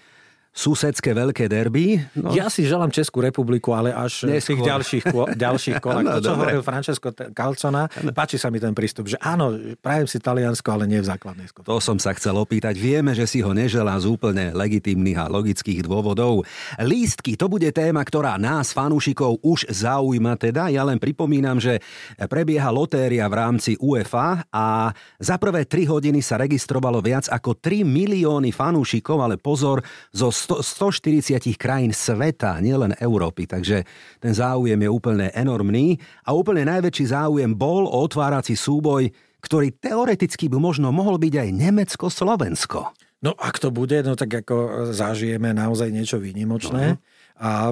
susedské veľké derby. No. Ja si želám Českú republiku, ale až Neskôr. v tých ďalších, [LAUGHS] ďalších kolách. no, to, čo hovoril Francesco Calcona, ano. páči sa mi ten prístup, že áno, prajem si Taliansko, ale nie v základnej skupine. To som sa chcel opýtať. Vieme, že si ho neželá z úplne legitímnych a logických dôvodov. Lístky, to bude téma, ktorá nás, fanúšikov, už zaujíma teda. Ja len pripomínam, že prebieha lotéria v rámci UEFA a za prvé 3 hodiny sa registrovalo viac ako 3 milióny fanúšikov, ale pozor, zo 140 krajín sveta, nielen Európy, takže ten záujem je úplne enormný a úplne najväčší záujem bol o otvárací súboj, ktorý teoreticky by možno mohol byť aj Nemecko-Slovensko. No ak to bude, no tak ako zažijeme naozaj niečo výnimočné. Uh-huh. A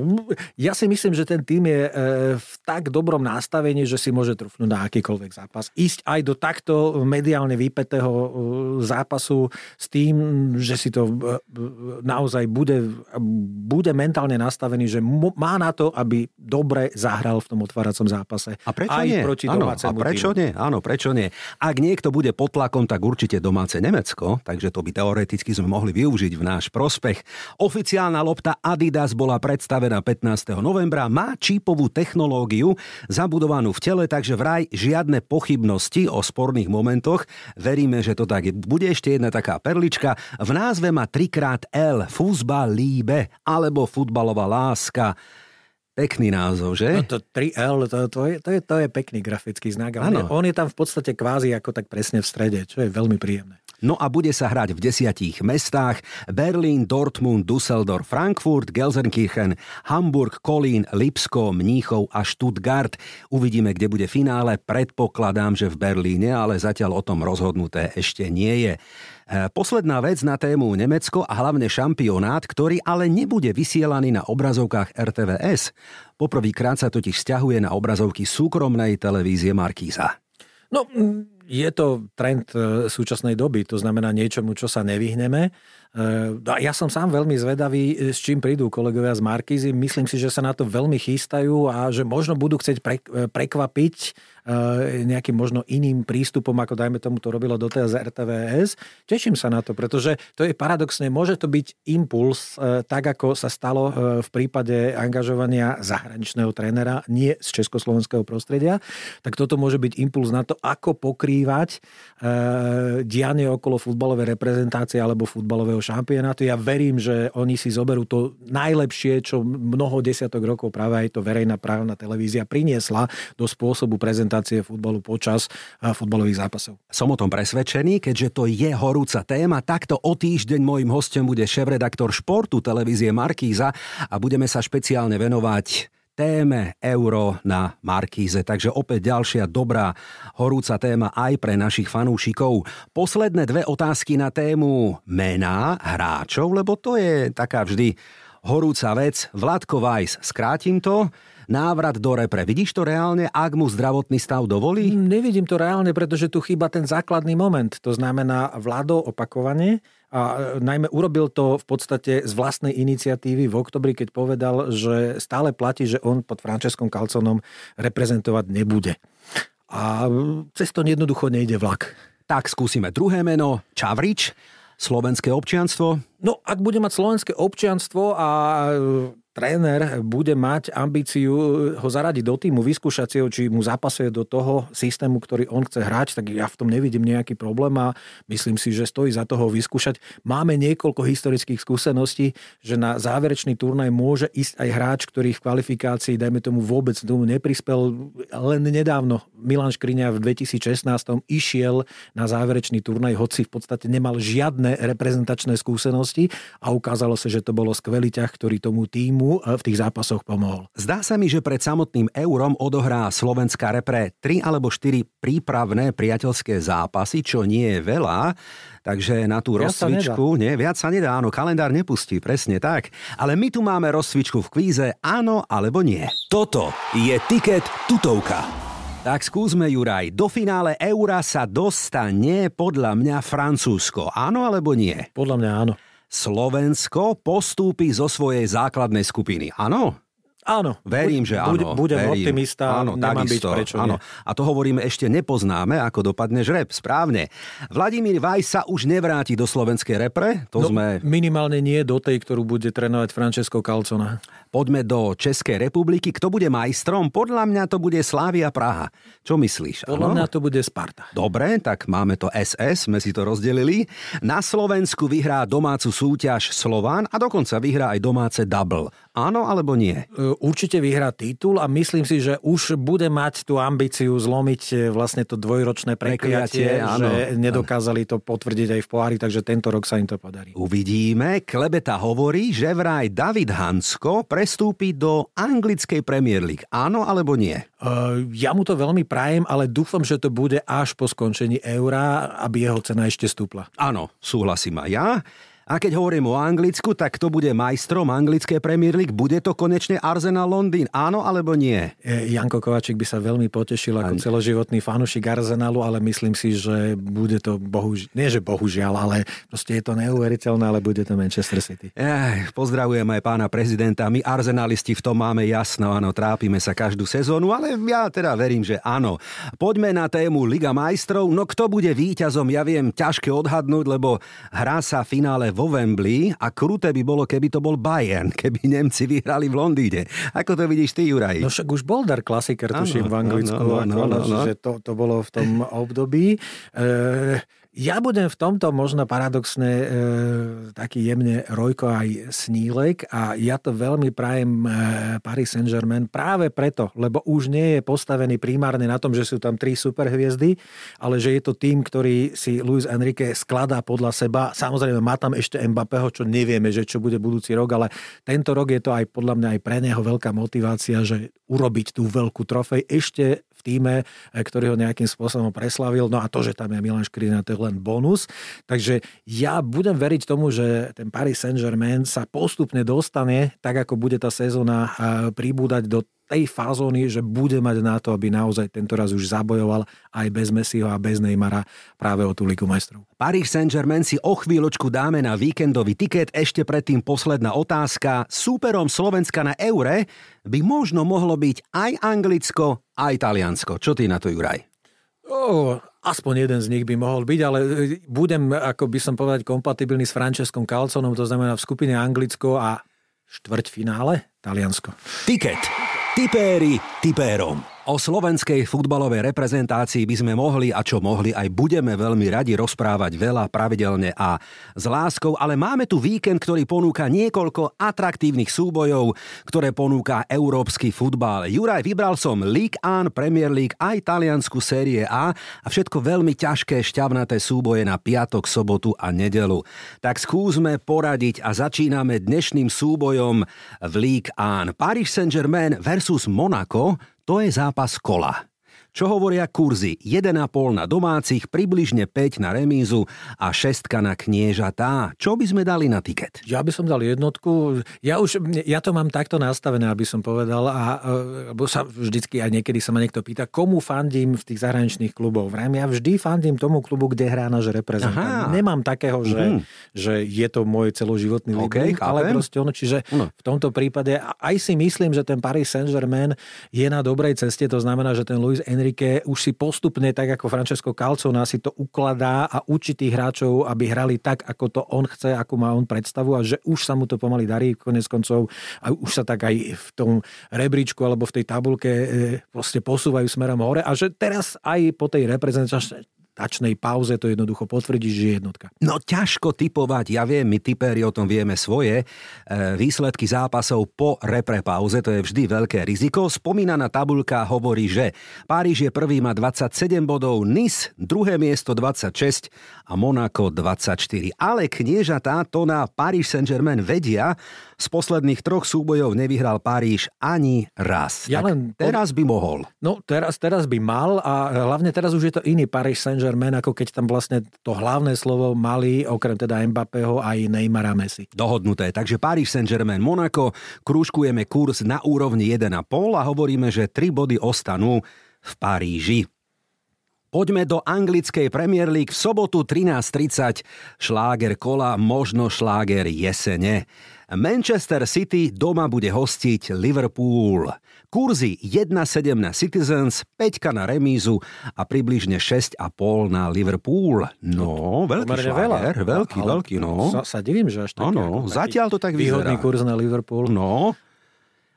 ja si myslím, že ten tým je e, v tak dobrom nastavení, že si môže trúfnúť na akýkoľvek zápas. Ísť aj do takto mediálne vypetého e, zápasu s tým, že si to e, naozaj bude, bude mentálne nastavený, že má na to, aby dobre zahral v tom otváracom zápase. A prečo aj nie? proti ano, a prečo týmu. nie? Áno, prečo nie? Ak niekto bude pod tlakom, tak určite domáce Nemecko, takže to by teoreticky sme mohli využiť v náš prospech. Oficiálna lopta Adidas bola pre predstavená 15. novembra, má čípovú technológiu zabudovanú v tele, takže vraj žiadne pochybnosti o sporných momentoch. Veríme, že to tak je. Bude ešte jedna taká perlička. V názve má trikrát L, Fúzbal líbe, alebo futbalová láska. Pekný názov, že? No to 3L, to, to, je, to, je, to je pekný grafický znak. On je, on je tam v podstate kvázi ako tak presne v strede, čo je veľmi príjemné. No a bude sa hrať v desiatich mestách Berlín, Dortmund, Düsseldorf, Frankfurt, Gelsenkirchen, Hamburg, Kolín, Lipsko, Mníchov a Stuttgart. Uvidíme, kde bude finále. Predpokladám, že v Berlíne, ale zatiaľ o tom rozhodnuté ešte nie je. E, posledná vec na tému Nemecko a hlavne šampionát, ktorý ale nebude vysielaný na obrazovkách RTVS. Poprvýkrát sa totiž vzťahuje na obrazovky súkromnej televízie Markíza. No, je to trend e, súčasnej doby, to znamená niečomu, čo sa nevyhneme. E, ja som sám veľmi zvedavý, e, s čím prídu kolegovia z Markízy. Myslím si, že sa na to veľmi chystajú a že možno budú chcieť prekvapiť nejakým možno iným prístupom, ako dajme tomu to robilo doteraz RTVS. Teším sa na to, pretože to je paradoxne, môže to byť impuls, tak ako sa stalo v prípade angažovania zahraničného trénera, nie z československého prostredia, tak toto môže byť impuls na to, ako pokrývať dianie okolo futbalovej reprezentácie alebo futbalového šampionátu. Ja verím, že oni si zoberú to najlepšie, čo mnoho desiatok rokov práve aj to verejná právna televízia priniesla do spôsobu prezentácie futbalu počas futbalových zápasov. Som o tom presvedčený, keďže to je horúca téma, takto o týždeň môjim hostom bude šéf-redaktor športu televízie Markíza a budeme sa špeciálne venovať téme euro na Markíze. Takže opäť ďalšia dobrá horúca téma aj pre našich fanúšikov. Posledné dve otázky na tému mená hráčov, lebo to je taká vždy horúca vec. Vladko Vajs, skrátim to, návrat do repre. Vidíš to reálne, ak mu zdravotný stav dovolí? Nevidím to reálne, pretože tu chýba ten základný moment. To znamená Vlado opakovanie a e, najmä urobil to v podstate z vlastnej iniciatívy v oktobri, keď povedal, že stále platí, že on pod Franceskom Kalconom reprezentovať nebude. A cez to jednoducho nejde vlak. Tak skúsime druhé meno, Čavrič, slovenské občianstvo. No, ak bude mať slovenské občianstvo a tréner bude mať ambíciu ho zaradiť do týmu, vyskúšať si ho, či mu zapasuje do toho systému, ktorý on chce hrať, tak ja v tom nevidím nejaký problém a myslím si, že stojí za toho vyskúšať. Máme niekoľko historických skúseností, že na záverečný turnaj môže ísť aj hráč, ktorý v kvalifikácii, dajme tomu, vôbec tomu neprispel. Len nedávno Milan Škriňa v 2016 išiel na záverečný turnaj, hoci v podstate nemal žiadne reprezentačné skúsenosti a ukázalo sa, že to bolo skvelý ťah, ktorý tomu týmu mu v tých zápasoch pomohol. Zdá sa mi, že pred samotným eurom odohrá slovenská repre 3 alebo 4 prípravné priateľské zápasy, čo nie je veľa. Takže na tú viac rozcvičku, nie, viac sa nedá, áno, kalendár nepustí, presne tak. Ale my tu máme rozcvičku v kvíze, áno alebo nie. Toto je tiket tutovka. Tak skúsme, Juraj, do finále Eura sa dostane podľa mňa Francúzsko. Áno alebo nie? Podľa mňa áno. Slovensko postúpi zo svojej základnej skupiny. Áno? Áno. Verím, že áno. Budem verím. optimista, áno, nemám takisto, byť prečo áno. Nie. A to hovoríme, ešte nepoznáme, ako dopadne žreb. Správne. Vladimír Vajs sa už nevráti do slovenskej repre? To no, sme... Minimálne nie do tej, ktorú bude trénovať Francesco Calcona. Poďme do Českej republiky. Kto bude majstrom? Podľa mňa to bude Slávia Praha. Čo myslíš? Podľa ano? mňa to bude Sparta. Dobre, tak máme to SS, sme si to rozdelili. Na Slovensku vyhrá domácu súťaž Slován a dokonca vyhrá aj domáce double. Áno alebo nie? E, určite vyhrá titul a myslím si, že už bude mať tú ambíciu zlomiť e, vlastne to dvojročné prekliatie, že nedokázali to potvrdiť aj v pohári, takže tento rok sa im to podarí. Uvidíme. Klebeta hovorí, že vraj David Hansko prestúpi do anglickej Premier League. Áno alebo nie? Uh, ja mu to veľmi prajem, ale dúfam, že to bude až po skončení eura, aby jeho cena ešte stúpla. Áno, súhlasím aj ja. A keď hovorím o Anglicku, tak to bude majstrom anglickej Premier League. Bude to konečne Arsenal Londýn? Áno alebo nie? E, Janko Kovačik by sa veľmi potešil ako celoživotný fanušik Arsenalu, ale myslím si, že bude to bohužiaľ, nie že bohužiaľ, ale proste je to neuveriteľné, ale bude to Manchester City. Ej, pozdravujem aj pána prezidenta. My arsenalisti v tom máme jasno, áno, trápime sa každú sezónu, ale ja teda verím, že áno. Poďme na tému Liga majstrov. No kto bude víťazom, ja viem, ťažké odhadnúť, lebo hrá sa finále vo Wembley a kruté by bolo, keby to bol Bayern, [LAUGHS] keby Nemci vyhrali v Londýne. Ako to vidíš ty, Juraj? No však už bol dar klasiker, tuším, v Anglicku. Ano, ano, ano, ano. Že to, to bolo v tom období. E, ja budem v tomto možno paradoxne e, taký jemne Rojko aj Snílek a ja to veľmi prajem e, Paris Saint-Germain práve preto, lebo už nie je postavený primárne na tom, že sú tam tri superhviezdy, ale že je to tým, ktorý si Luis Enrique skladá podľa seba. Samozrejme má tam ešte Mbappého, čo nevieme, že čo bude budúci rok, ale tento rok je to aj podľa mňa aj pre neho veľká motivácia, že urobiť tú veľkú trofej ešte týme, e, ktorý ho nejakým spôsobom preslavil. No a to, že tam je Milan Škrina, to je len bonus. Takže ja budem veriť tomu, že ten Paris Saint-Germain sa postupne dostane, tak ako bude tá sezóna e, pribúdať do tej fázóny, že bude mať na to, aby naozaj tento raz už zabojoval aj bez Messiho a bez Neymara práve o tú Ligu majstrov. Paris Saint-Germain si o chvíľočku dáme na víkendový tiket. Ešte predtým posledná otázka. Súperom Slovenska na Eure by možno mohlo byť aj Anglicko, aj Taliansko. Čo ty na to, Juraj? Oh, aspoň jeden z nich by mohol byť, ale budem, ako by som povedať, kompatibilný s Franceskom Calconom, to znamená v skupine Anglicko a štvrťfinále Taliansko. Tiket. Tipéri tipérom. O slovenskej futbalovej reprezentácii by sme mohli a čo mohli aj budeme veľmi radi rozprávať veľa, pravidelne a s láskou, ale máme tu víkend, ktorý ponúka niekoľko atraktívnych súbojov, ktoré ponúka európsky futbal. Juraj, vybral som League 1, Premier League aj taliansku série A a všetko veľmi ťažké šťavnaté súboje na piatok, sobotu a nedelu. Tak skúsme poradiť a začíname dnešným súbojom v League 1. Paris Saint-Germain versus Monaco to je zápas kola. Čo hovoria kurzy? 1,5 na domácich, približne 5 na remízu a 6 na kniežatá. Čo by sme dali na tiket? Ja by som dal jednotku. Ja už, ja to mám takto nastavené, aby som povedal. A, lebo sa vždycky aj niekedy sa ma niekto pýta, komu fandím v tých zahraničných kluboch. Vrajme, ja vždy fandím tomu klubu, kde hrá náš reprezentant. Aha. Nemám takého, že, mm. že je to môj celoživotný okay, ale proste ono, čiže no. v tomto prípade aj si myslím, že ten Paris Saint-Germain je na dobrej ceste. To znamená, že ten Luis Enrique Enrique už si postupne, tak ako Francesco Calcona, si to ukladá a učí tých hráčov, aby hrali tak, ako to on chce, ako má on predstavu a že už sa mu to pomaly darí, konec koncov a už sa tak aj v tom rebríčku alebo v tej tabulke e, proste posúvajú smerom hore a že teraz aj po tej reprezentačnej tačnej pauze to jednoducho potvrdí, že je jednotka. No ťažko typovať, ja viem, my typéri o tom vieme svoje. E, výsledky zápasov po repre pauze, to je vždy veľké riziko. Spomínaná tabulka hovorí, že Páriž je prvý, má 27 bodov, Nice druhé miesto 26 a Monaco 24. Ale kniežatá to na Paris Saint-Germain vedia, z posledných troch súbojov nevyhral Paríž ani raz. Ja tak len teraz by mohol. No teraz, teraz by mal a hlavne teraz už je to iný Paris Saint-Germain, ako keď tam vlastne to hlavné slovo mali, okrem teda Mbappého aj Neymara Messi. Dohodnuté. Takže Paris Saint-Germain Monaco, krúžkujeme kurz na úrovni 1,5 a hovoríme, že 3 body ostanú v Paríži. Poďme do anglickej Premier League v sobotu 13.30. Šláger kola, možno šláger jesene. Manchester City doma bude hostiť Liverpool. Kurzy 1,7 na Citizens, 5 na remízu a približne 6,5 na Liverpool. No, veľký šláger, veľký, veľký, no. Sa, sa divím, že až taký. Áno, zatiaľ to tak vyzerá. Výhodný kurz na Liverpool. No,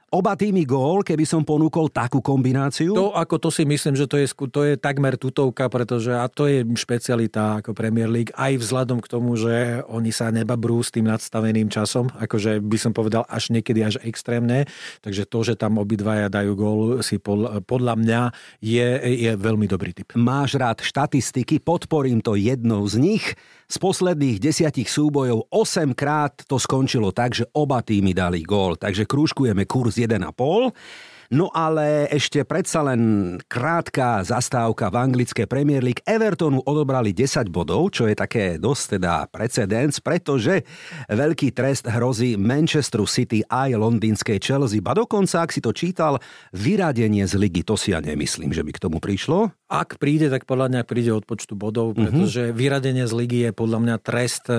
Oba týmy gól, keby som ponúkol takú kombináciu? To, ako to si myslím, že to je, to je takmer tutovka, pretože a to je špecialita ako Premier League, aj vzhľadom k tomu, že oni sa nebabrú s tým nadstaveným časom, akože by som povedal až niekedy až extrémne, takže to, že tam obidvaja dajú gól, si pod, podľa mňa je, je veľmi dobrý typ. Máš rád štatistiky, podporím to jednou z nich. Z posledných desiatich súbojov 8 krát to skončilo tak, že oba týmy dali gól, takže krúžkujeme kurz 1,5. No ale ešte predsa len krátka zastávka v anglické Premier League. Evertonu odobrali 10 bodov, čo je také dosť teda precedens, pretože veľký trest hrozí Manchesteru City aj londýnskej Chelsea. Ba dokonca, ak si to čítal, vyradenie z ligy, to si ja nemyslím, že by k tomu prišlo. Ak príde, tak podľa mňa príde od počtu bodov, mhm. pretože mm-hmm. vyradenie z ligy je podľa mňa trest e,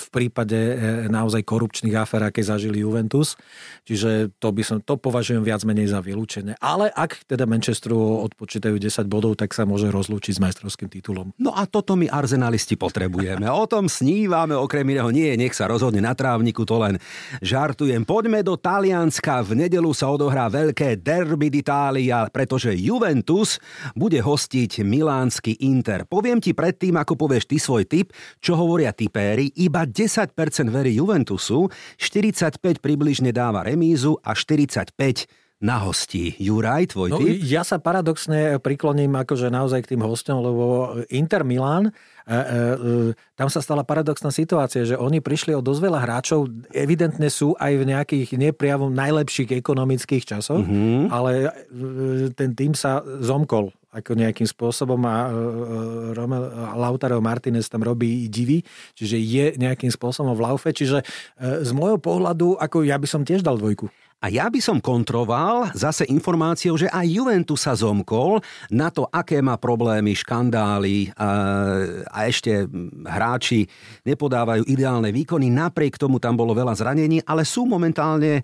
v prípade e, naozaj korupčných afer, aké zažili Juventus. Čiže to by som, to považujem viac menej za vylúčené. Ale ak teda Manchesteru odpočítajú 10 bodov, tak sa môže rozlúčiť s majstrovským titulom. No a toto my arzenalisti potrebujeme. O tom snívame, okrem iného nie, nech sa rozhodne na trávniku, to len žartujem. Poďme do Talianska. V nedelu sa odohrá veľké derby d'Italia, pretože Juventus bude host hostiť milánsky Inter. Poviem ti predtým, ako povieš ty svoj tip, čo hovoria tipéri, iba 10% verí Juventusu, 45 približne dáva remízu a 45 na hosti. Juraj, tvoj no, typ? Ja sa paradoxne prikloním akože naozaj k tým hostom, lebo Inter Milán, e, e, e, tam sa stala paradoxná situácia, že oni prišli o dosť veľa hráčov, evidentne sú aj v nejakých nepriavom najlepších ekonomických časoch, mm-hmm. ale e, ten tým sa zomkol ako nejakým spôsobom a e, Romel, Lautaro Martinez tam robí divy, čiže je nejakým spôsobom v laufe, čiže e, z môjho pohľadu, ako ja by som tiež dal dvojku. A ja by som kontroval zase informáciou, že aj Juventus sa zomkol na to, aké má problémy, škandály a, a ešte hráči nepodávajú ideálne výkony. Napriek tomu tam bolo veľa zranení, ale sú momentálne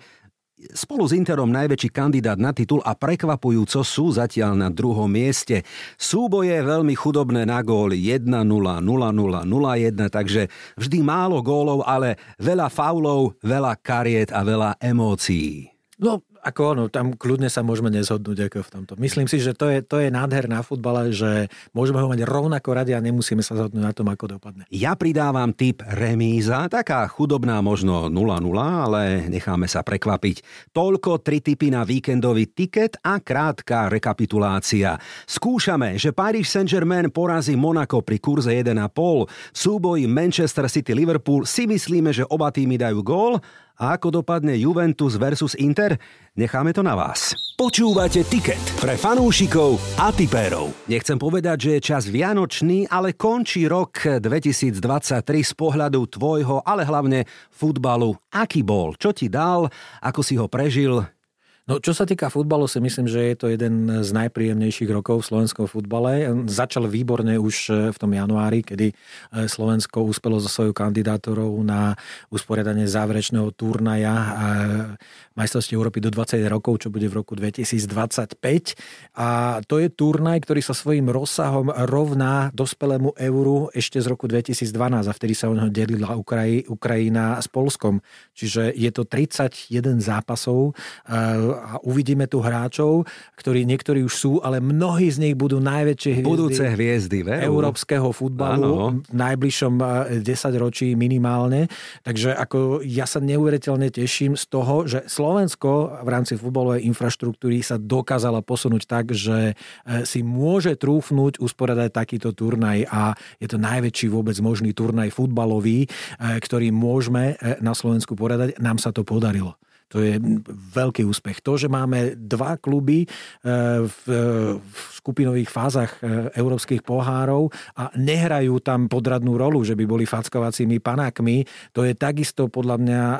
spolu s Interom najväčší kandidát na titul a prekvapujúco sú zatiaľ na druhom mieste. Súboje veľmi chudobné na góly 1-0, 0-0, 0-1, takže vždy málo gólov, ale veľa faulov, veľa kariet a veľa emócií. No, ako ono, tam kľudne sa môžeme nezhodnúť ako v tomto. Myslím si, že to je, to je nádher na futbale, že môžeme ho mať rovnako radi a nemusíme sa zhodnúť na tom, ako dopadne. Ja pridávam typ remíza, taká chudobná možno 0-0, ale necháme sa prekvapiť. Toľko tri typy na víkendový tiket a krátka rekapitulácia. Skúšame, že Paris Saint-Germain porazí Monaco pri kurze 1,5. V súboji Manchester City-Liverpool si myslíme, že oba týmy dajú gól a ako dopadne Juventus versus Inter? Necháme to na vás. Počúvate Ticket pre fanúšikov a tipérov. Nechcem povedať, že je čas vianočný, ale končí rok 2023 z pohľadu tvojho, ale hlavne futbalu. Aký bol? Čo ti dal? Ako si ho prežil? No, čo sa týka futbalu, si myslím, že je to jeden z najpríjemnejších rokov v slovenskom futbale. Začal výborne už e, v tom januári, kedy e, Slovensko uspelo so svojou kandidátorou na usporiadanie záverečného turnaja e, majstrovstiev Európy do 20 rokov, čo bude v roku 2025. A to je turnaj, ktorý sa svojím rozsahom rovná dospelému euru ešte z roku 2012 a vtedy sa o neho delila Ukrajina s Polskom. Čiže je to 31 zápasov a uvidíme tu hráčov, ktorí niektorí už sú, ale mnohí z nich budú najväčšie hviezdy, Budúce hviezdy veru. európskeho futbalu ano. v najbližšom 10 eh, ročí minimálne. Takže ako ja sa neuveriteľne teším z toho, že Slovensko v rámci futbalovej infraštruktúry sa dokázala posunúť tak, že eh, si môže trúfnuť usporiadať takýto turnaj a je to najväčší vôbec možný turnaj futbalový, eh, ktorý môžeme na Slovensku poradať. Nám sa to podarilo. To je veľký úspech. To, že máme dva kluby e, v, v skupinových fázach e, európskych pohárov a nehrajú tam podradnú rolu, že by boli fackovacími panákmi, to je takisto podľa mňa e,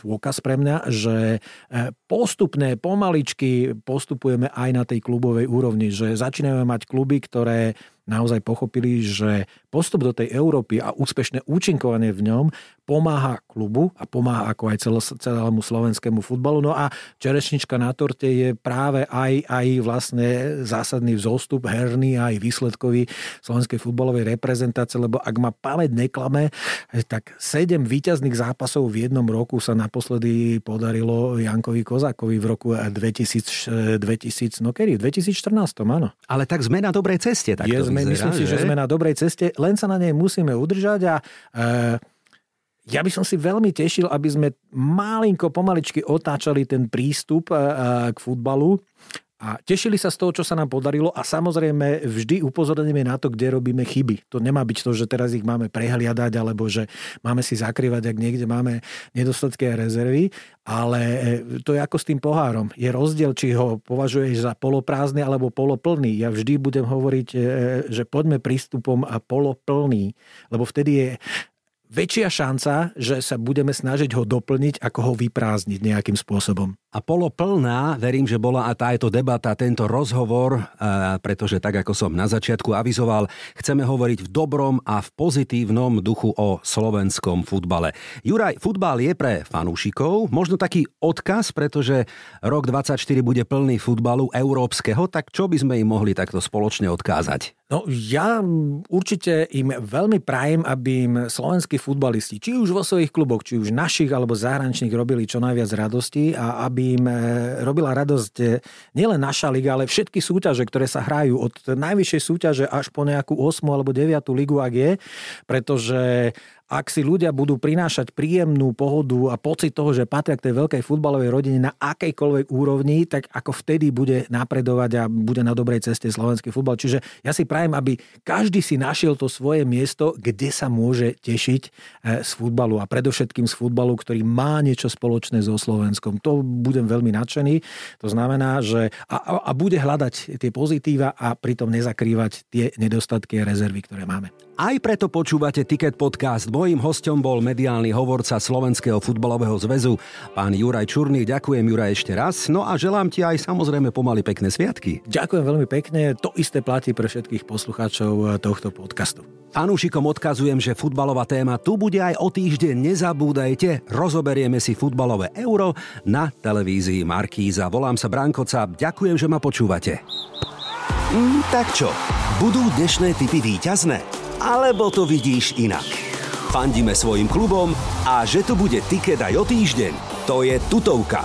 dôkaz pre mňa, že postupne, pomaličky postupujeme aj na tej klubovej úrovni, že začíname mať kluby, ktoré naozaj pochopili, že postup do tej Európy a úspešné účinkovanie v ňom pomáha klubu a pomáha ako aj celému slovenskému futbalu. No a čerešnička na torte je práve aj, aj vlastne zásadný vzostup herný aj výsledkový slovenskej futbalovej reprezentácie, lebo ak ma pamäť neklame, tak sedem výťazných zápasov v jednom roku sa naposledy podarilo Jankovi Kozákovi v roku 2000, 2000 no kedy? V 2014, áno. Ale tak sme na dobrej ceste. Tak je, sme, vyzerá, myslím že? si, že sme na dobrej ceste, len sa na nej musíme udržať a e, ja by som si veľmi tešil, aby sme malinko, pomaličky otáčali ten prístup k futbalu a tešili sa z toho, čo sa nám podarilo a samozrejme vždy upozorníme na to, kde robíme chyby. To nemá byť to, že teraz ich máme prehliadať alebo že máme si zakrývať, ak niekde máme nedostatky a rezervy, ale e, to je ako s tým pohárom. Je rozdiel, či ho považuješ za poloprázdny alebo poloplný. Ja vždy budem hovoriť, že poďme prístupom a poloplný, lebo vtedy je väčšia šanca, že sa budeme snažiť ho doplniť, ako ho vyprázdniť nejakým spôsobom. A polo plná, verím, že bola a táto debata, tento rozhovor, pretože tak ako som na začiatku avizoval, chceme hovoriť v dobrom a v pozitívnom duchu o slovenskom futbale. Juraj, futbal je pre fanúšikov, možno taký odkaz, pretože rok 24 bude plný futbalu európskeho, tak čo by sme im mohli takto spoločne odkázať? No ja určite im veľmi prajem, aby im slovenskí futbalisti, či už vo svojich kluboch, či už našich alebo zahraničných robili čo najviac radosti a aby im e, robila radosť e, nielen naša liga, ale všetky súťaže, ktoré sa hrajú od najvyššej súťaže až po nejakú 8 alebo 9 ligu, ak je, pretože ak si ľudia budú prinášať príjemnú pohodu a pocit toho, že patria k tej veľkej futbalovej rodine na akejkoľvek úrovni, tak ako vtedy bude napredovať a bude na dobrej ceste slovenský futbal. Čiže ja si prajem, aby každý si našiel to svoje miesto, kde sa môže tešiť e, z futbalu a predovšetkým z futbalu, ktorý má niečo spoločné so Slovenskom. To budem veľmi nadšený. To znamená, že a, a bude hľadať tie pozitíva a pritom nezakrývať tie nedostatky a rezervy, ktoré máme. Aj preto počúvate Ticket Podcast Mojím hostom bol mediálny hovorca Slovenského futbalového zväzu, pán Juraj Čurný. Ďakujem Juraj ešte raz. No a želám ti aj samozrejme pomaly pekné sviatky. Ďakujem veľmi pekne. To isté platí pre všetkých poslucháčov tohto podcastu. Fanúšikom odkazujem, že futbalová téma tu bude aj o týždeň. Nezabúdajte, rozoberieme si futbalové euro na televízii Markíza. Volám sa Brankoca. Ďakujem, že ma počúvate. Mm, tak čo, budú dnešné typy výťazné? Alebo to vidíš inak? Fandíme svojim klubom a že to bude tiket aj o týždeň, to je tutovka.